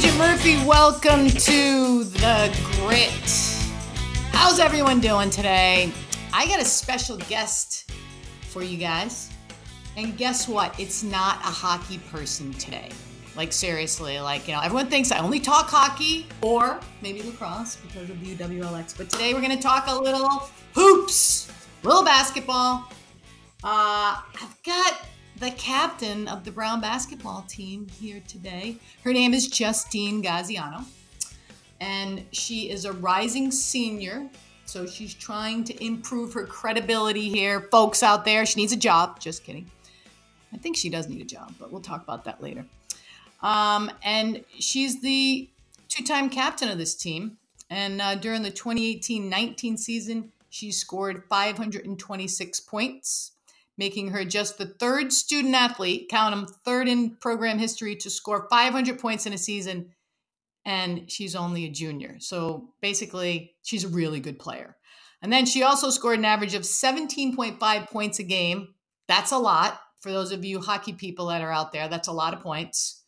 Digit Murphy. Welcome to the Grit. How's everyone doing today? I got a special guest for you guys. And guess what? It's not a hockey person today. Like, seriously, like, you know, everyone thinks I only talk hockey or maybe lacrosse because of the UWLX. But today we're going to talk a little hoops, a little basketball. Uh, I've got the captain of the Brown basketball team here today. Her name is Justine Gaziano, and she is a rising senior. So she's trying to improve her credibility here. Folks out there, she needs a job. Just kidding. I think she does need a job, but we'll talk about that later. Um, and she's the two time captain of this team. And uh, during the 2018 19 season, she scored 526 points making her just the third student athlete, count them, third in program history to score 500 points in a season. And she's only a junior. So basically, she's a really good player. And then she also scored an average of 17.5 points a game. That's a lot for those of you hockey people that are out there. That's a lot of points.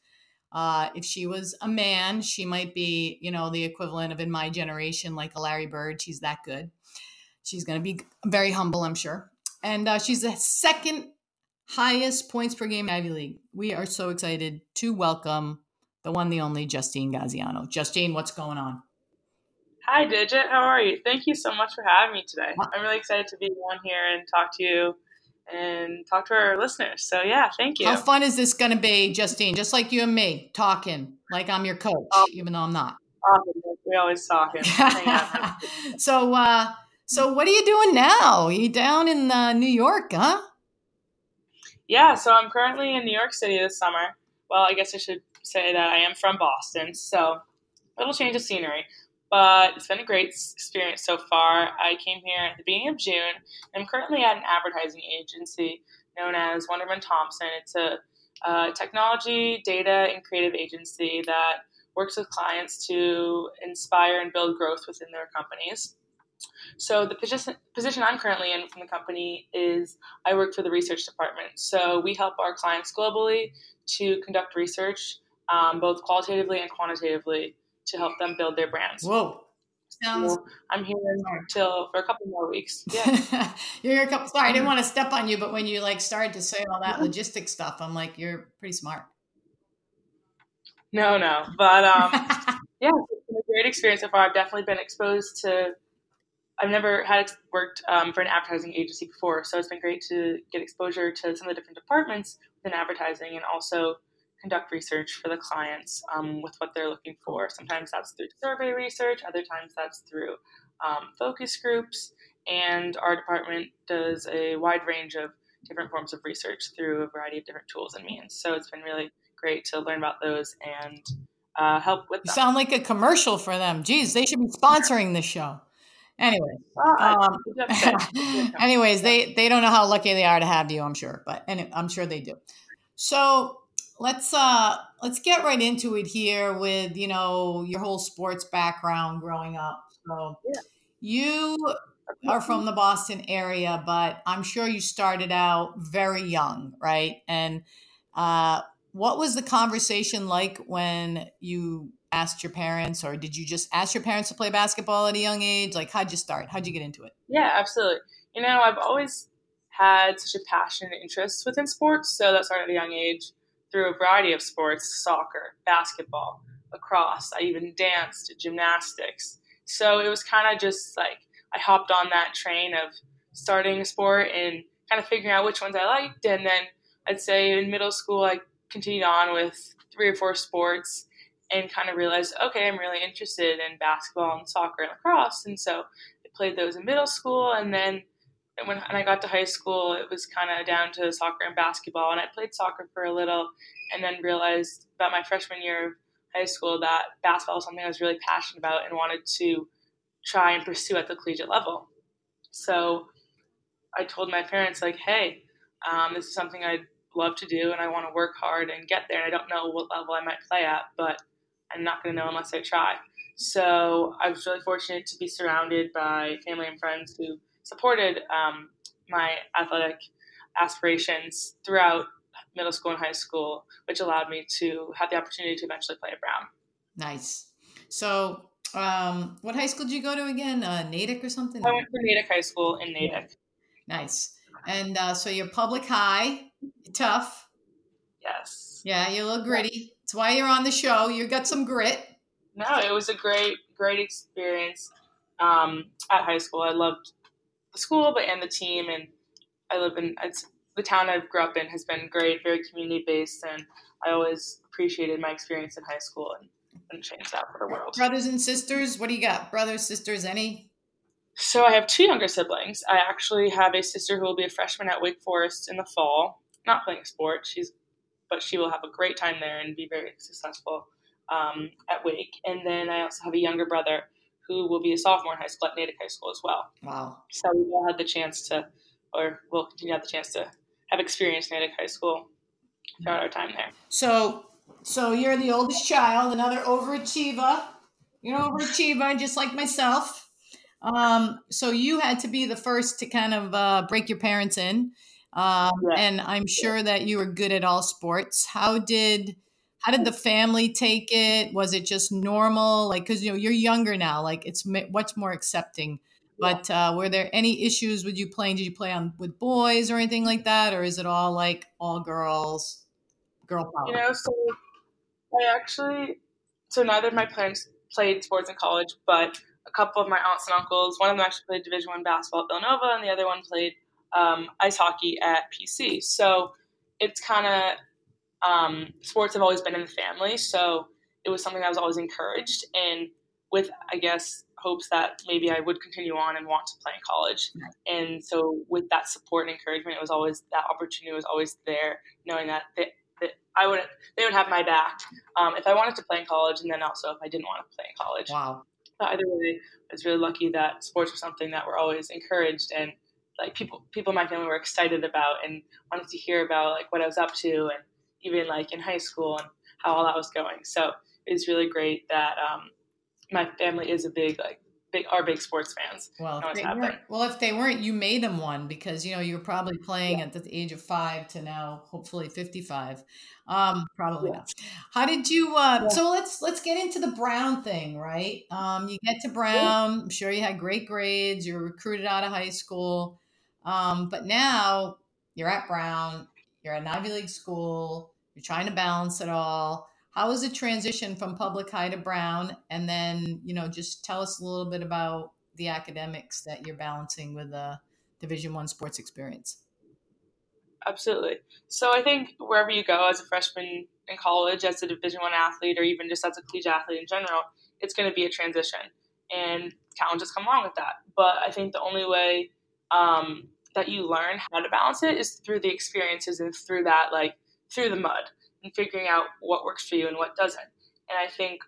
Uh, if she was a man, she might be, you know, the equivalent of in my generation, like a Larry Bird. She's that good. She's going to be very humble, I'm sure and uh, she's the second highest points per game Ivy League. We are so excited to welcome the one, the only Justine Gaziano. Justine, what's going on? Hi, Digit. How are you? Thank you so much for having me today. I'm really excited to be on here and talk to you and talk to our listeners. So, yeah, thank you. How fun is this going to be, Justine? Just like you and me talking, like I'm your coach, oh, even though I'm not. Awesome. We always talking. so, uh, so what are you doing now? Are you down in uh, New York, huh? Yeah, so I'm currently in New York City this summer. Well, I guess I should say that I am from Boston, so a little change of scenery. But it's been a great experience so far. I came here at the beginning of June. I'm currently at an advertising agency known as Wunderman Thompson. It's a uh, technology, data, and creative agency that works with clients to inspire and build growth within their companies. So the position, position I'm currently in from the company is I work for the research department. So we help our clients globally to conduct research, um, both qualitatively and quantitatively, to help them build their brands. Whoa. Sounds. So I'm here until for a couple more weeks. Yeah, you're here a couple. Sorry, I didn't want to step on you, but when you like started to say all that logistic stuff, I'm like, you're pretty smart. No, no, but um, yeah, it's been a great experience so far. I've definitely been exposed to I've never had worked um, for an advertising agency before, so it's been great to get exposure to some of the different departments within advertising and also conduct research for the clients um, with what they're looking for. Sometimes that's through survey research, other times that's through um, focus groups, and our department does a wide range of different forms of research through a variety of different tools and means. So it's been really great to learn about those and uh, help with. You sound like a commercial for them. Geez, they should be sponsoring this show. Anyway, um, anyways, they they don't know how lucky they are to have you. I'm sure, but anyway, I'm sure they do. So let's uh let's get right into it here with you know your whole sports background growing up. So yeah. you are from the Boston area, but I'm sure you started out very young, right? And uh, what was the conversation like when you asked your parents or did you just ask your parents to play basketball at a young age? Like how'd you start? How'd you get into it? Yeah absolutely. You know i've always had such a passion and interest within sports so that started at a young age through a variety of sports soccer basketball lacrosse. I even danced gymnastics. So it was kind of just like i hopped on that train of starting a sport and kind of figuring out which ones i liked and then i'd say in middle school i continued on with three or four sports and kind of realized, okay, I'm really interested in basketball and soccer and lacrosse. And so I played those in middle school. And then when, I got to high school, it was kind of down to soccer and basketball. And I played soccer for a little and then realized about my freshman year of high school that basketball was something I was really passionate about and wanted to try and pursue at the collegiate level. So I told my parents, like, hey, um, this is something I'd love to do and I want to work hard and get there. And I don't know what level I might play at, but I'm not going to know unless I try. So I was really fortunate to be surrounded by family and friends who supported um, my athletic aspirations throughout middle school and high school, which allowed me to have the opportunity to eventually play at Brown. Nice. So, um, what high school did you go to again? Uh, Natick or something? I went to Natick High School in Natick. Nice. And uh, so you're public high, tough. Yes. Yeah, you're a little gritty. That's why you're on the show. You got some grit. No, it was a great, great experience um, at high school. I loved the school, but and the team, and I live in it's, the town I've grew up in has been great, very community based, and I always appreciated my experience in high school and wouldn't change that for the world. Brothers and sisters, what do you got? Brothers, sisters, any? So I have two younger siblings. I actually have a sister who will be a freshman at Wake Forest in the fall, not playing sport. She's, but she will have a great time there and be very successful um, at Wake. And then I also have a younger brother who will be a sophomore in high school at Natick High School as well. Wow. So we all had the chance to, or we'll continue to have the chance to have experience Natick High School throughout our time there. So, so you're the oldest child, another overachiever. You're an overachiever, just like myself. Um, so you had to be the first to kind of uh, break your parents in, um, yeah. and I'm sure that you were good at all sports. How did how did the family take it? Was it just normal? Like, because you know you're younger now, like it's much more accepting. But uh, were there any issues with you playing? Did you play on with boys or anything like that, or is it all like all girls, girl power? You know, so I actually, so neither of my parents played sports in college, but a couple of my aunts and uncles, one of them actually played Division One basketball at Villanova, and the other one played um, ice hockey at PC. So it's kind of um, sports have always been in the family, so it was something I was always encouraged, and with I guess hopes that maybe I would continue on and want to play in college. And so with that support and encouragement, it was always that opportunity was always there, knowing that they, that I would they would have my back um, if I wanted to play in college, and then also if I didn't want to play in college. Wow. But either way, I was really lucky that sports was something that we're always encouraged and like people people in my family were excited about and wanted to hear about like what I was up to and even like in high school and how all that was going. So it was really great that um, my family is a big like big are big sports fans. Well, if they weren't, well, if they weren't, you made them one because you know you were probably playing yeah. at the age of five to now hopefully fifty five. Um, probably yeah. not. How did you? Uh, yeah. So let's let's get into the Brown thing, right? Um, you get to Brown. I'm sure you had great grades. You're recruited out of high school, um, but now you're at Brown. You're at an Ivy League school. You're trying to balance it all. How was the transition from public high to Brown? And then, you know, just tell us a little bit about the academics that you're balancing with a Division One sports experience. Absolutely. So I think wherever you go as a freshman in college, as a Division One athlete, or even just as a collegiate athlete in general, it's going to be a transition, and challenges come along with that. But I think the only way um, that you learn how to balance it is through the experiences and through that like through the mud and figuring out what works for you and what doesn't. And I think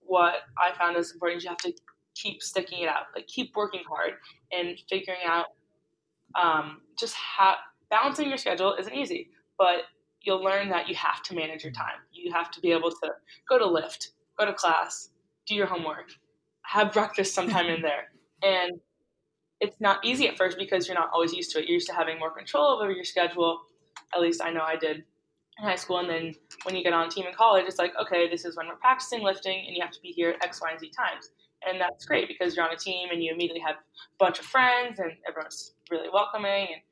what I found is important is you have to keep sticking it out, like keep working hard and figuring out um, just how balancing your schedule isn't easy, but you'll learn that you have to manage your time. You have to be able to go to lift, go to class, do your homework, have breakfast sometime in there. And it's not easy at first because you're not always used to it. You're used to having more control over your schedule. At least I know I did in high school. And then when you get on a team in college, it's like, okay, this is when we're practicing lifting and you have to be here at X, Y, and Z times. And that's great because you're on a team and you immediately have a bunch of friends and everyone's really welcoming and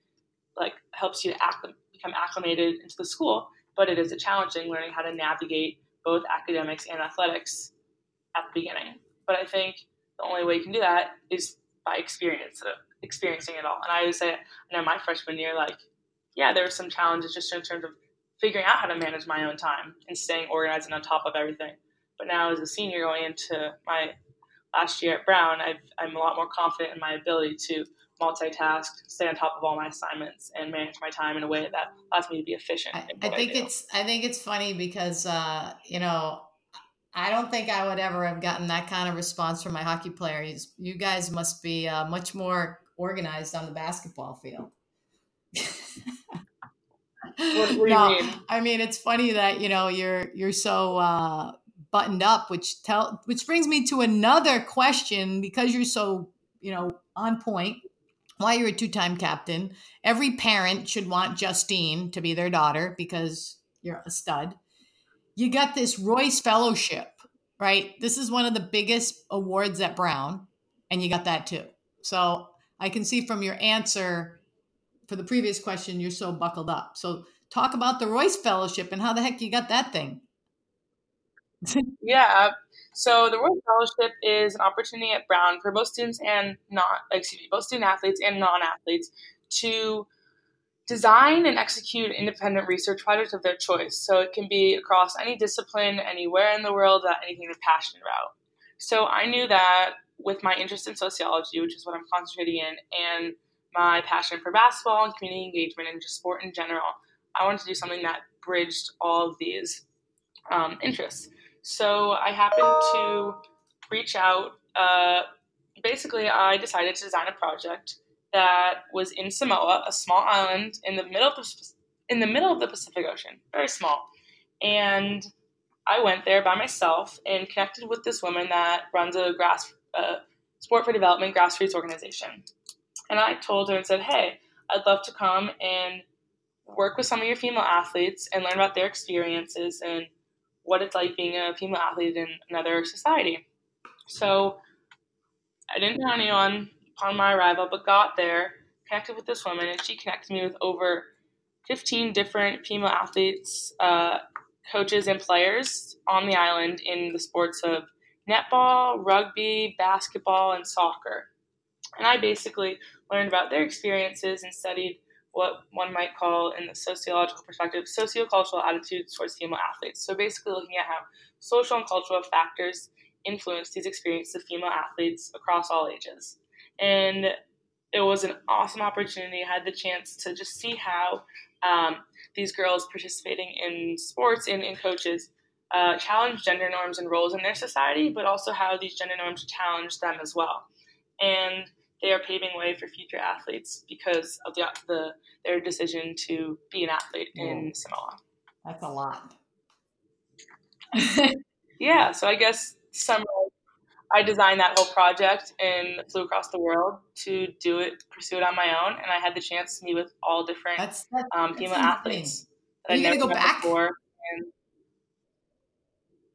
like helps you acclim- become acclimated into the school. But it is a challenging learning how to navigate both academics and athletics at the beginning. But I think the only way you can do that is by experience, uh, experiencing it all. And I would say, you know, my freshman year, like, yeah, there were some challenges just in terms of figuring out how to manage my own time and staying organized and on top of everything. But now, as a senior going into my last year at Brown, i am a lot more confident in my ability to multitask, stay on top of all my assignments, and manage my time in a way that allows me to be efficient. I, I think I it's I think it's funny because uh, you know I don't think I would ever have gotten that kind of response from my hockey players. You guys must be uh, much more organized on the basketball field. no, mean? I mean, it's funny that you know you're you're so uh, buttoned up, which tell which brings me to another question because you're so you know on point. Why you're a two-time captain? Every parent should want Justine to be their daughter because you're a stud you got this Royce Fellowship. right? This is one of the biggest awards at Brown, and you got that too. So I can see from your answer for the previous question, you're so buckled up. So talk about the Royce Fellowship and how the heck you got that thing. yeah. Uh, so the Royce Fellowship is an opportunity at Brown for both students and not, excuse me, both student athletes and non-athletes to design and execute independent research projects of their choice. So it can be across any discipline, anywhere in the world, about anything they're passionate about. So I knew that with my interest in sociology, which is what I'm concentrating in, and my passion for basketball and community engagement and just sport in general, I wanted to do something that bridged all of these um, interests. So I happened to reach out. Uh, basically, I decided to design a project that was in Samoa, a small island in the middle of the in the middle of the Pacific Ocean, very small. And I went there by myself and connected with this woman that runs a grass uh, sport for development grassroots organization. And I told her and said, "Hey, I'd love to come and work with some of your female athletes and learn about their experiences and what it's like being a female athlete in another society." So I didn't know anyone upon my arrival, but got there, connected with this woman, and she connected me with over 15 different female athletes, uh, coaches, and players on the island in the sports of netball, rugby, basketball, and soccer. And I basically learned about their experiences and studied what one might call, in the sociological perspective, sociocultural attitudes towards female athletes. So basically, looking at how social and cultural factors influence these experiences of female athletes across all ages and it was an awesome opportunity. I had the chance to just see how um, these girls participating in sports and in coaches uh, challenge gender norms and roles in their society, but also how these gender norms challenge them as well. And they are paving way for future athletes because of the, the their decision to be an athlete in Samoa. That's a lot. yeah, so I guess summarize I designed that whole project and flew across the world to do it, pursue it on my own, and I had the chance to meet with all different that's, that's, um, female athletes. Are you gonna go back? Before, and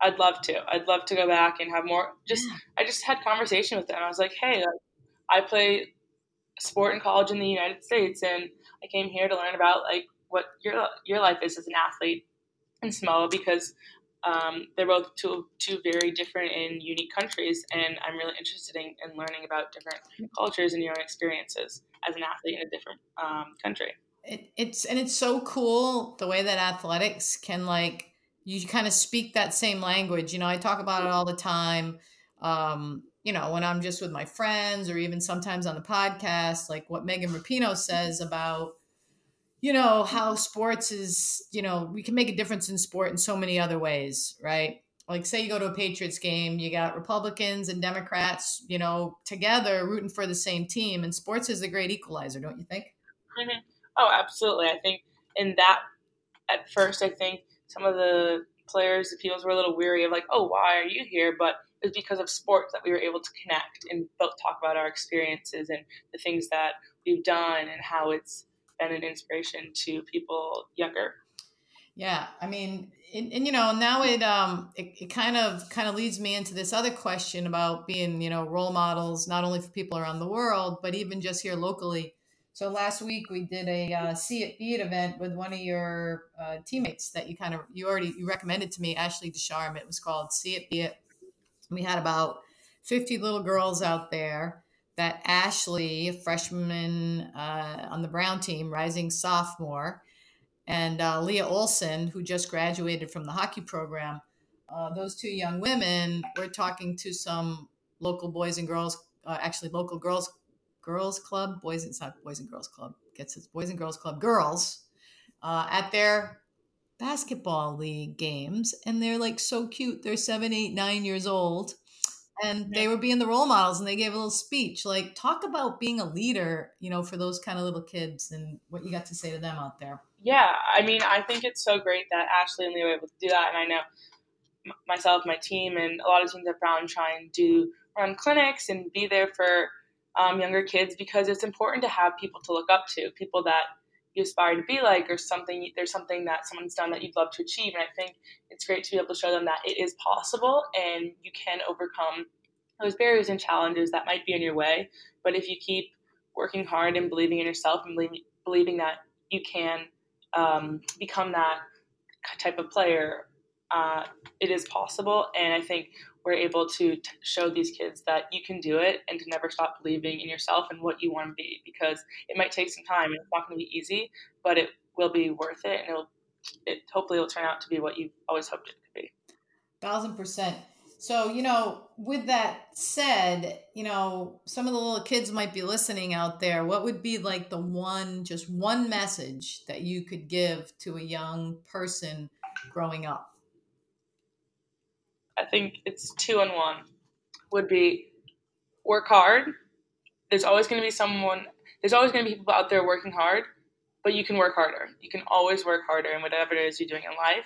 I'd love to. I'd love to go back and have more. Just yeah. I just had conversation with them. I was like, hey, like, I play sport in college in the United States, and I came here to learn about like what your your life is as an athlete in Samoa because um, they're both two, two very different and unique countries, and I'm really interested in, in learning about different cultures and your own experiences as an athlete in a different um, country. It, it's and it's so cool the way that athletics can like you kind of speak that same language. You know, I talk about it all the time. Um, you know, when I'm just with my friends or even sometimes on the podcast, like what Megan Rapinoe says about you know how sports is you know we can make a difference in sport in so many other ways right? Like say you go to a patriots game you got republicans and democrats you know together rooting for the same team and sports is a great equalizer don't you think? Mm-hmm. oh absolutely. I think in that at first i think some of the players the people were a little weary of like oh why are you here? But it's because of sports that we were able to connect and both talk about our experiences and the things that we've done and how it's been an inspiration to people younger. Yeah, I mean, and, and, you know, now it um it, it kind of kind of leads me into this other question about being you know role models not only for people around the world but even just here locally. So last week we did a uh, see it be it event with one of your uh, teammates that you kind of you already you recommended to me, Ashley Desharm. It was called See It Be It. We had about fifty little girls out there that Ashley, a freshman uh, on the Brown team, rising sophomore, and uh, Leah Olson, who just graduated from the hockey program, uh, those two young women were talking to some local boys and girls, uh, actually local girls, girls club, boys. It's not boys and girls club. Gets its boys and girls club girls uh, at their basketball league games, and they're like so cute. They're seven, eight, nine years old and they were being the role models and they gave a little speech like talk about being a leader you know for those kind of little kids and what you got to say to them out there. Yeah i mean i think it's so great that ashley and leo were able to do that and i know myself my team and a lot of teams at brown try and do run clinics and be there for um, younger kids because it's important to have people to look up to people that you aspire to be like or something there's something that someone's done that you'd love to achieve. And i think it's great to be able to show them that it is possible and you can overcome those barriers and challenges that might be in your way. But if you keep working hard and believing in yourself and believing, believing that you can um, become that type of player uh, it is possible. And i think we're able to t- show these kids that you can do it and to never stop believing in yourself and what you want to be because it might take some time and it's not going to be easy, but it will be worth it and it'll it hopefully will turn out to be what you always hoped it could be. Thousand percent. So, you know, with that said, you know, some of the little kids might be listening out there. What would be like the one, just one message that you could give to a young person growing up? I think it's two and one would be work hard. There's always going to be someone, there's always going to be people out there working hard, but you can work harder. You can always work harder in whatever it is you're doing in life.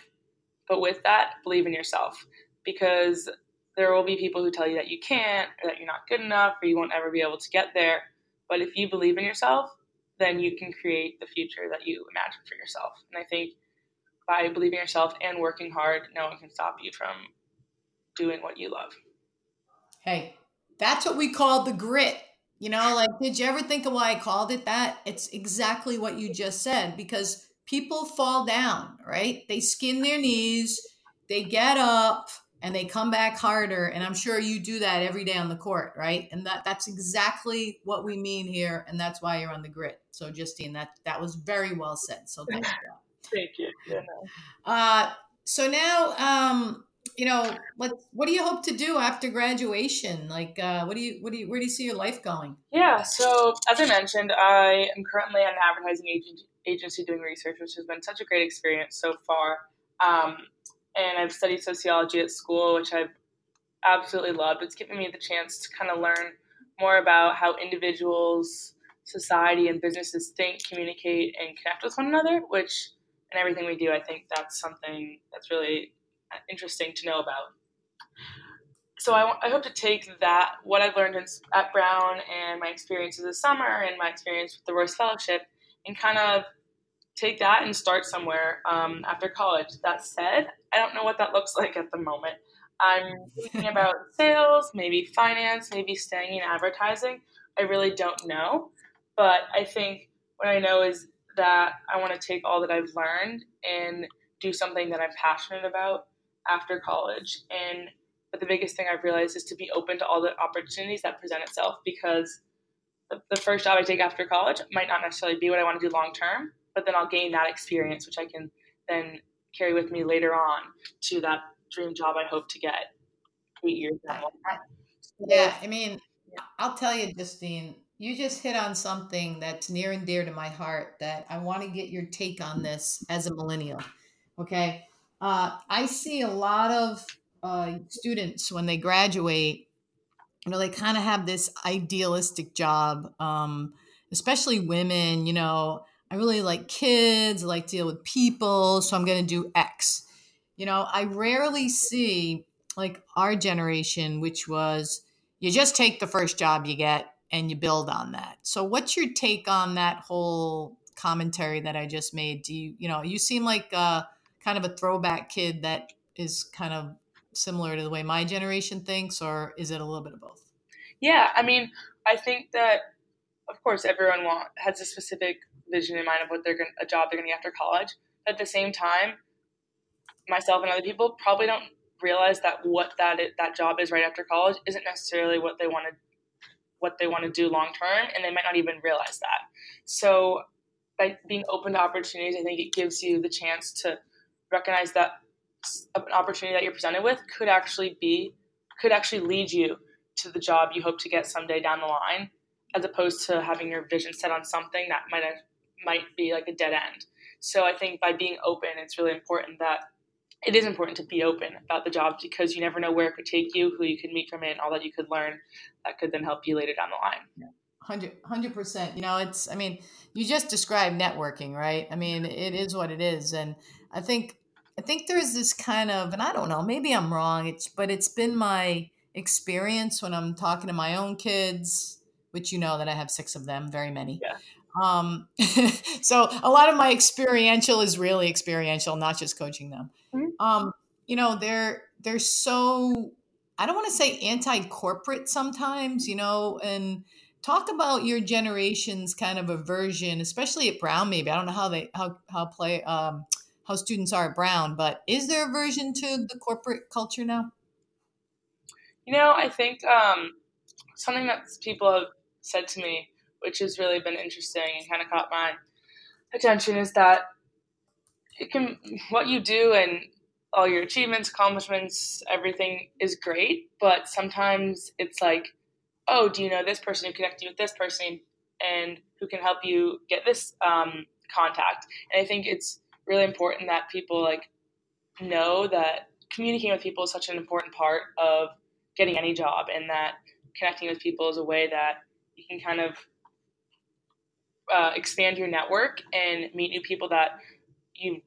But with that, believe in yourself because there will be people who tell you that you can't, or that you're not good enough, or you won't ever be able to get there. But if you believe in yourself, then you can create the future that you imagine for yourself. And I think by believing in yourself and working hard, no one can stop you from doing what you love. Hey, that's what we call the grit. You know, like, did you ever think of why I called it that? It's exactly what you just said because people fall down, right? They skin their knees, they get up, and they come back harder. And I'm sure you do that every day on the court, right? And that that's exactly what we mean here, and that's why you're on the grit. So, Justine, that that was very well said. So, thank you. Thank you. Yeah. Uh, so now, um, you know, what what do you hope to do after graduation? Like, uh, what do you what do you where do you see your life going? Yeah, so as I mentioned, I am currently at an advertising agency agency doing research, which has been such a great experience so far. Um, and I've studied sociology at school, which I've absolutely loved. It's given me the chance to kind of learn more about how individuals, society, and businesses think, communicate, and connect with one another. Which, in everything we do, I think that's something that's really interesting to know about. So I, I hope to take that, what I've learned in, at Brown and my experiences this summer and my experience with the Royce Fellowship and kind of take that and start somewhere um, after college. That said, I don't know what that looks like at the moment. I'm thinking about sales, maybe finance, maybe staying in advertising. I really don't know. But I think what I know is that I want to take all that I've learned and do something that I'm passionate about after college. And but the biggest thing I've realized is to be open to all the opportunities that present itself because the, the first job I take after college might not necessarily be what I want to do long term, but then I'll gain that experience, which I can then carry with me later on to that dream job I hope to get eight years down. Yeah, I mean, I'll tell you, Justine, you just hit on something that's near and dear to my heart that I want to get your take on this as a millennial. Okay. Uh, I see a lot of uh, students when they graduate, you know, they kind of have this idealistic job, um, especially women. You know, I really like kids, I like to deal with people, so I'm going to do X. You know, I rarely see like our generation, which was you just take the first job you get and you build on that. So, what's your take on that whole commentary that I just made? Do you, you know, you seem like, uh, kind of a throwback kid that is kind of similar to the way my generation thinks, or is it a little bit of both? Yeah, I mean, I think that of course everyone want, has a specific vision in mind of what they're going a job they're going to get after college. But at the same time, myself and other people probably don't realize that what that is, that job is right after college isn't necessarily what they want to what they want to do long term, and they might not even realize that. So by being open to opportunities, I think it gives you the chance to recognize that an opportunity that you're presented with could actually be could actually lead you to the job you hope to get someday down the line as opposed to having your vision set on something that might have, might be like a dead end. So i think by being open it's really important that it is important to be open about the job because you never know where it could take you who you could meet from it and all that you could learn that could then help you later down the line. Yeah. 100 percent. You know it's i mean you just described networking right? I mean it is what it is. And i think I think there's this kind of, and I don't know, maybe I'm wrong. It's but it's been my experience when I'm talking to my own kids, which you know that I have six of them, very many. Yeah. Um, so a lot of my experiential is really experiential, not just coaching them. Mm-hmm. Um, you know, they're they're so I don't want to say anti-corporate sometimes, you know, and talk about your generation's kind of aversion, especially at Brown. Maybe I don't know how they how how play um, how students are at Brown, but is there a version to the corporate culture now? You know, I think um, something that people have said to me, which has really been interesting and kind of caught my attention, is that it can what you do and all your achievements, accomplishments, everything is great, but sometimes it's like, oh, do you know this person who connected you with this person and who can help you get this um, contact? And I think it's really important that people like know that communicating with people is such an important part of getting any job and that connecting with people is a way that you can kind of uh, expand your network and meet new people that you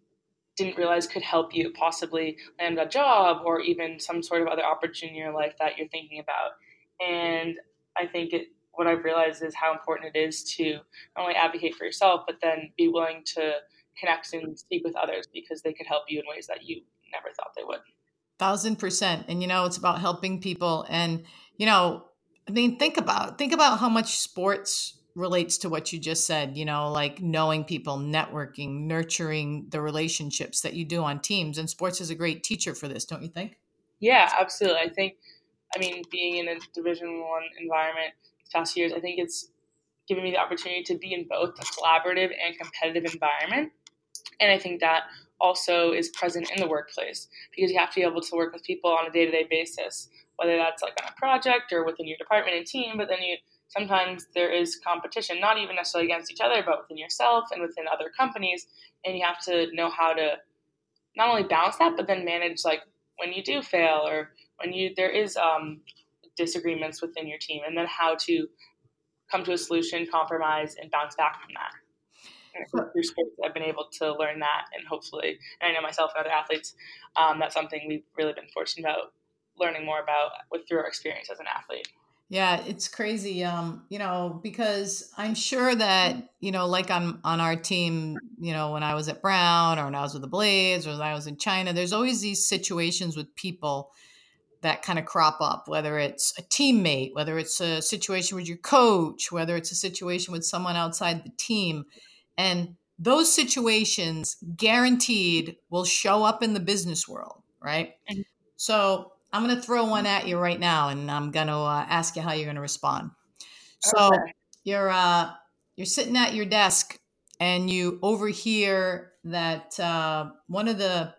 didn't realize could help you possibly land a job or even some sort of other opportunity in your life that you're thinking about. And I think it, what I've realized is how important it is to not only advocate for yourself, but then be willing to connect and speak with others because they could help you in ways that you never thought they would. Thousand percent. And you know, it's about helping people. And you know, I mean, think about think about how much sports relates to what you just said, you know, like knowing people, networking, nurturing the relationships that you do on teams. And sports is a great teacher for this, don't you think? Yeah, absolutely. I think, I mean, being in a Division One environment these past years, I think it's given me the opportunity to be in both a collaborative and competitive environment. And I think that also is present in the workplace because you have to be able to work with people on a day to day basis, whether that's like on a project or within your department and team, but then you sometimes there is competition, not even necessarily against each other, but within yourself and within other companies. And you have to know how to not only balance that, but then manage like when you do fail or when you there is um, disagreements within your team, and then how to come to a solution, compromise, and bounce back from that. Through sports, I've been able to learn that, and hopefully, and I know myself and other athletes, um, that's something we've really been fortunate about learning more about with through our experience as an athlete. Yeah, it's crazy. Um, you know, because I'm sure that, you know, like on on our team, you know, when I was at Brown or when I was with the Blades or when I was in China, there's always these situations with people that kind of crop up, whether it's a teammate, whether it's a situation with your coach, whether it's a situation with someone outside the team. And those situations guaranteed will show up in the business world, right? So I'm going to throw one at you right now, and I'm going to uh, ask you how you're going to respond. So okay. you're uh, you're sitting at your desk, and you overhear that uh, one of the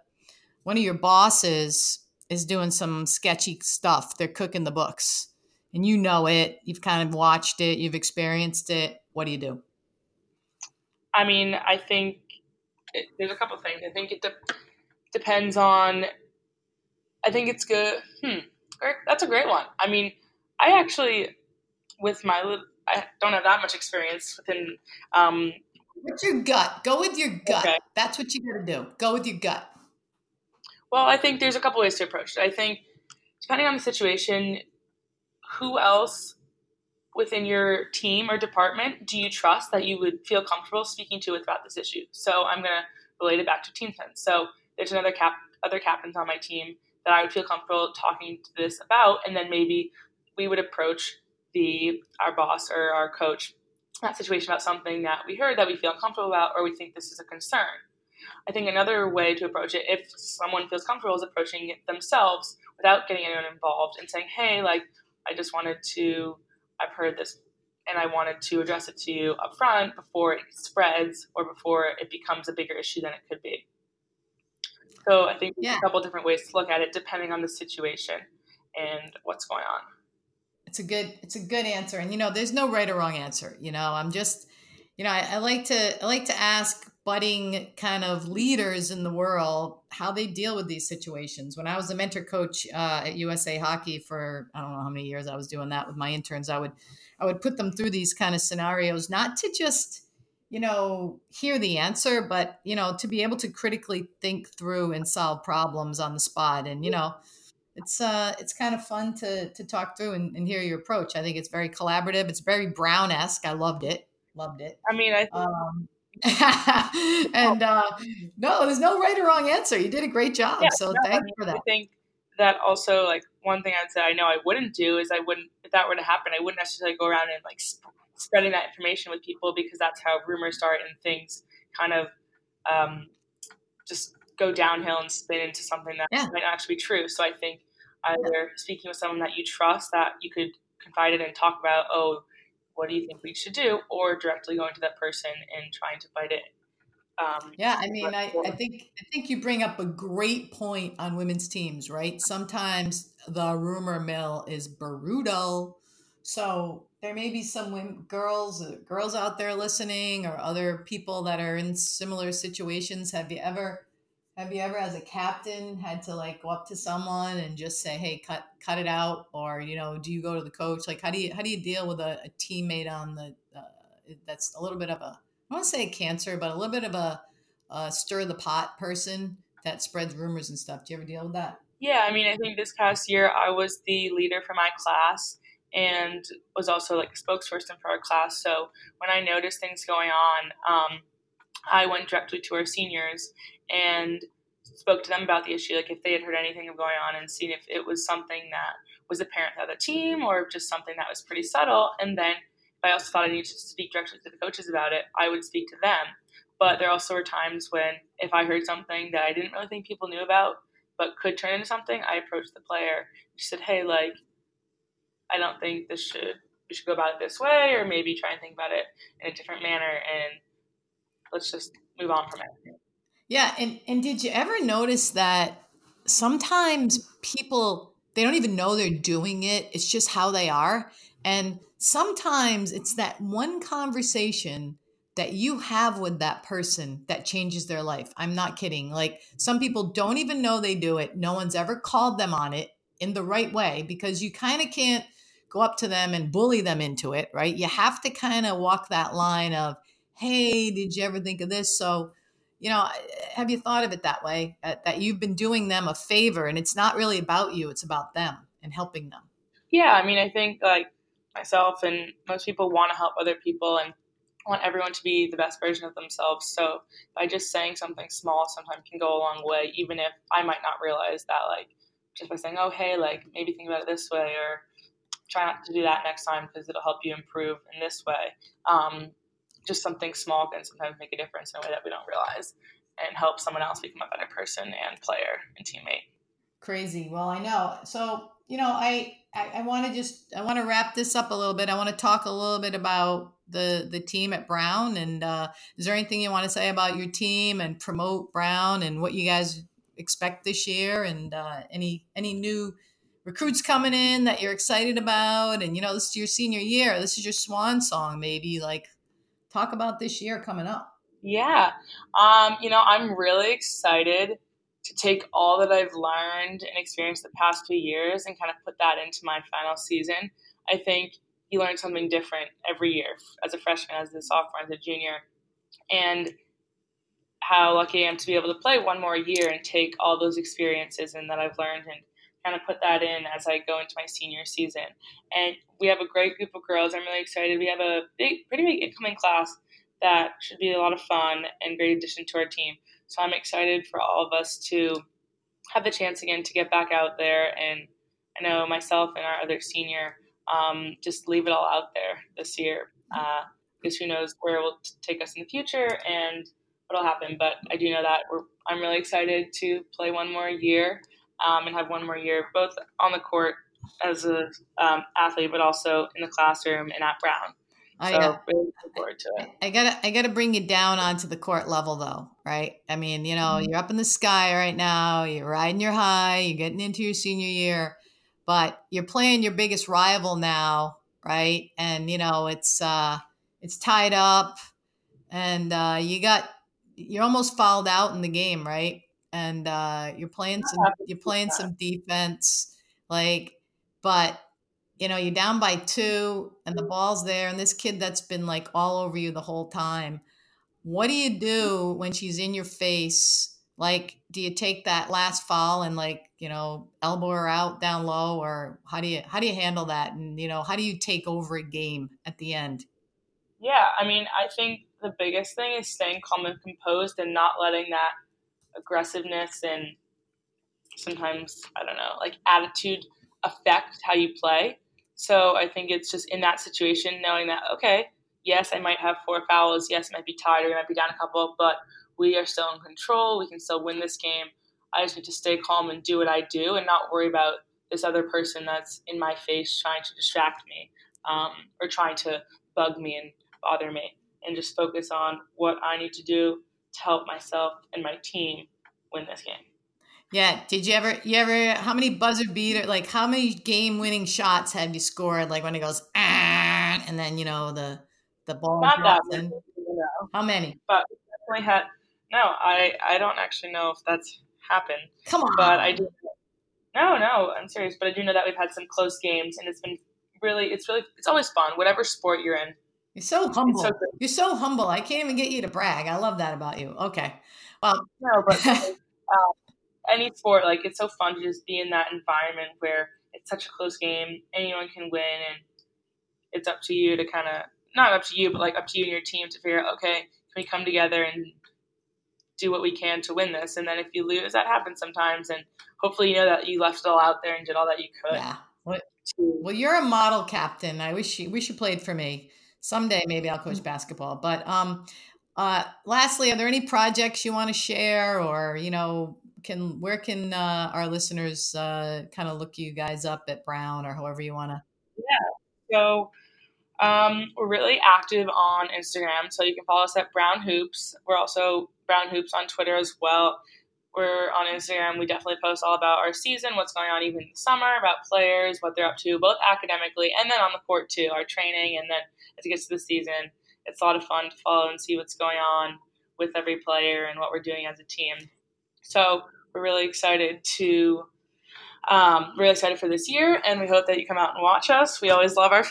one of your bosses is doing some sketchy stuff. They're cooking the books, and you know it. You've kind of watched it. You've experienced it. What do you do? I mean, I think it, there's a couple things. I think it de- depends on I think it's good. Hmm, that's a great one. I mean, I actually, with my, I don't have that much experience within. Um, What's your gut? Go with your gut. Okay. That's what you got to do. Go with your gut. Well, I think there's a couple ways to approach it. I think depending on the situation, who else within your team or department do you trust that you would feel comfortable speaking to about this issue? So I'm going to relate it back to team sense. So there's another cap, other captains on my team that I would feel comfortable talking to this about, and then maybe we would approach the our boss or our coach that situation about something that we heard that we feel uncomfortable about or we think this is a concern. I think another way to approach it, if someone feels comfortable, is approaching it themselves without getting anyone involved and saying, "Hey, like I just wanted to, I've heard this, and I wanted to address it to you up front before it spreads or before it becomes a bigger issue than it could be." So I think yeah. a couple different ways to look at it depending on the situation and what's going on. It's a good it's a good answer. And you know, there's no right or wrong answer. You know, I'm just you know, I, I like to I like to ask budding kind of leaders in the world how they deal with these situations. When I was a mentor coach uh, at USA Hockey for I don't know how many years I was doing that with my interns, I would I would put them through these kind of scenarios, not to just you know, hear the answer, but, you know, to be able to critically think through and solve problems on the spot. And, you know, it's uh it's kind of fun to to talk through and, and hear your approach. I think it's very collaborative. It's very Brown esque. I loved it. Loved it. I mean, I. Um, and uh, no, there's no right or wrong answer. You did a great job. Yeah, so no, thanks I mean, for that. I think that also like one thing I'd say I know I wouldn't do is I wouldn't if that were to happen I wouldn't necessarily go around and like sp- spreading that information with people because that's how rumors start and things kind of um, just go downhill and spin into something that yeah. might not actually be true. So I think either speaking with someone that you trust that you could confide in and talk about, oh, what do you think we should do, or directly going to that person and trying to fight it. Um, yeah, I mean, I, I think I think you bring up a great point on women's teams, right? Sometimes the rumor mill is brutal, so there may be some women, girls uh, girls out there listening, or other people that are in similar situations. Have you ever have you ever, as a captain, had to like go up to someone and just say, "Hey, cut cut it out," or you know, do you go to the coach? Like, how do you how do you deal with a, a teammate on the uh, that's a little bit of a I want to say cancer, but a little bit of a, a stir the pot person that spreads rumors and stuff. Do you ever deal with that? Yeah, I mean, I think this past year I was the leader for my class and was also like a spokesperson for our class. So when I noticed things going on, um, I went directly to our seniors and spoke to them about the issue, like if they had heard anything going on and seen if it was something that was apparent to the team or just something that was pretty subtle. And then if I also thought I needed to speak directly to the coaches about it, I would speak to them. But there also were times when if I heard something that I didn't really think people knew about, but could turn into something, I approached the player. She said, "Hey, like, I don't think this should we should go about it this way, or maybe try and think about it in a different manner, and let's just move on from it." Yeah, and and did you ever notice that sometimes people they don't even know they're doing it. It's just how they are. And sometimes it's that one conversation that you have with that person that changes their life. I'm not kidding. Like some people don't even know they do it. No one's ever called them on it in the right way because you kind of can't go up to them and bully them into it, right? You have to kind of walk that line of, "Hey, did you ever think of this?" So you know, have you thought of it that way? Uh, that you've been doing them a favor and it's not really about you, it's about them and helping them. Yeah, I mean, I think like myself and most people want to help other people and want everyone to be the best version of themselves. So by just saying something small sometimes can go a long way, even if I might not realize that, like, just by saying, oh, hey, like, maybe think about it this way or try not to do that next time because it'll help you improve in this way. Um, just something small can sometimes make a difference in a way that we don't realize and help someone else become a better person and player and teammate. Crazy. Well, I know. So, you know, I I, I want to just I want to wrap this up a little bit. I want to talk a little bit about the the team at Brown. And uh, is there anything you want to say about your team and promote Brown and what you guys expect this year and uh, any any new recruits coming in that you're excited about? And you know, this is your senior year. This is your swan song. Maybe like talk about this year coming up. Yeah. Um, you know, I'm really excited to take all that I've learned and experienced the past few years and kind of put that into my final season. I think you learn something different every year as a freshman, as a sophomore, as a junior. And how lucky I am to be able to play one more year and take all those experiences and that I've learned and kind of put that in as I go into my senior season. And we have a great group of girls. I'm really excited. We have a big, pretty big incoming class that should be a lot of fun and great addition to our team. So I'm excited for all of us to have the chance again to get back out there. And I know myself and our other senior um, just leave it all out there this year uh, because who knows where it will take us in the future and what'll happen. But I do know that I'm really excited to play one more year um, and have one more year, both on the court as a um, athlete, but also in the classroom and at Brown. I, so uh, really forward to it. I gotta I gotta bring you down onto the court level though, right? I mean, you know, mm-hmm. you're up in the sky right now, you're riding your high, you're getting into your senior year, but you're playing your biggest rival now, right? And you know, it's uh it's tied up and uh you got you're almost fouled out in the game, right? And uh, you're playing some you're playing some defense like but you know you're down by two and the ball's there and this kid that's been like all over you the whole time what do you do when she's in your face? Like do you take that last fall and like you know elbow her out down low or how do you how do you handle that? And you know how do you take over a game at the end? Yeah, I mean, I think the biggest thing is staying calm and composed and not letting that aggressiveness and sometimes, I don't know, like attitude affect how you play. So I think it's just in that situation, knowing that, okay, yes, I might have four fouls. Yes, I might be tired or I might be down a couple, but we are still in control. We can still win this game. I just need to stay calm and do what I do and not worry about this other person that's in my face trying to distract me um, or trying to bug me and bother me and just focus on what I need to do to help myself and my team win this game. Yeah. Did you ever, you ever, how many buzzer beater, like how many game winning shots have you scored? Like when it goes, ah, and then, you know, the, the ball. Not that many, How many? But definitely had, no, I, I don't actually know if that's happened. Come on. But I do. No, no, I'm serious. But I do know that we've had some close games and it's been really, it's really, it's always fun, whatever sport you're in. You're so humble. So you're so humble. I can't even get you to brag. I love that about you. Okay. Well, no, but um, any sport, like it's so fun to just be in that environment where it's such a close game. Anyone can win, and it's up to you to kind of not up to you, but like up to you and your team to figure out, okay, can we come together and do what we can to win this? And then if you lose, that happens sometimes, and hopefully you know that you left it all out there and did all that you could. Yeah. Well, you're a model captain. I wish you wish you played for me someday. Maybe I'll coach basketball. But um, uh, lastly, are there any projects you want to share, or you know, can where can uh, our listeners uh, kind of look you guys up at Brown or however you want to? Yeah. So um, we're really active on Instagram, so you can follow us at Brown Hoops. We're also Brown Hoops on Twitter as well. We're on Instagram. We definitely post all about our season, what's going on even in the summer, about players, what they're up to, both academically and then on the court too, our training. And then as it gets to the season, it's a lot of fun to follow and see what's going on with every player and what we're doing as a team. So we're really excited to um, really excited for this year, and we hope that you come out and watch us. We always love our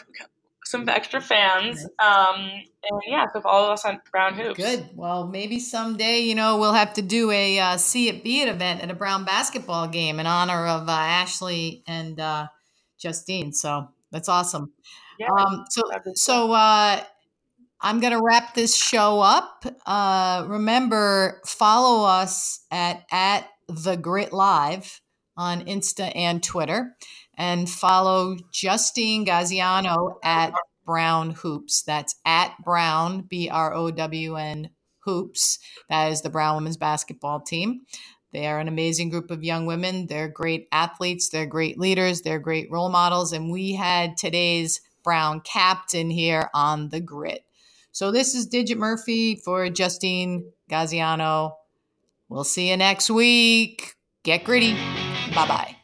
some extra fans. Um, and yeah, so follow us on Brown Hoops. Good. Well, maybe someday, you know, we'll have to do a uh, See It Be It event at a Brown basketball game in honor of uh, Ashley and uh, Justine. So that's awesome. Yeah, um, so, so uh, I'm going to wrap this show up. Uh, remember, follow us at, at the Grit Live on Insta and Twitter, and follow Justine Gaziano at Brown Hoops. That's at Brown B R O W N Hoops. That is the Brown women's basketball team. They are an amazing group of young women. They're great athletes. They're great leaders. They're great role models. And we had today's Brown captain here on the grit. So this is Digit Murphy for Justine Gaziano. We'll see you next week. Get gritty. Bye bye.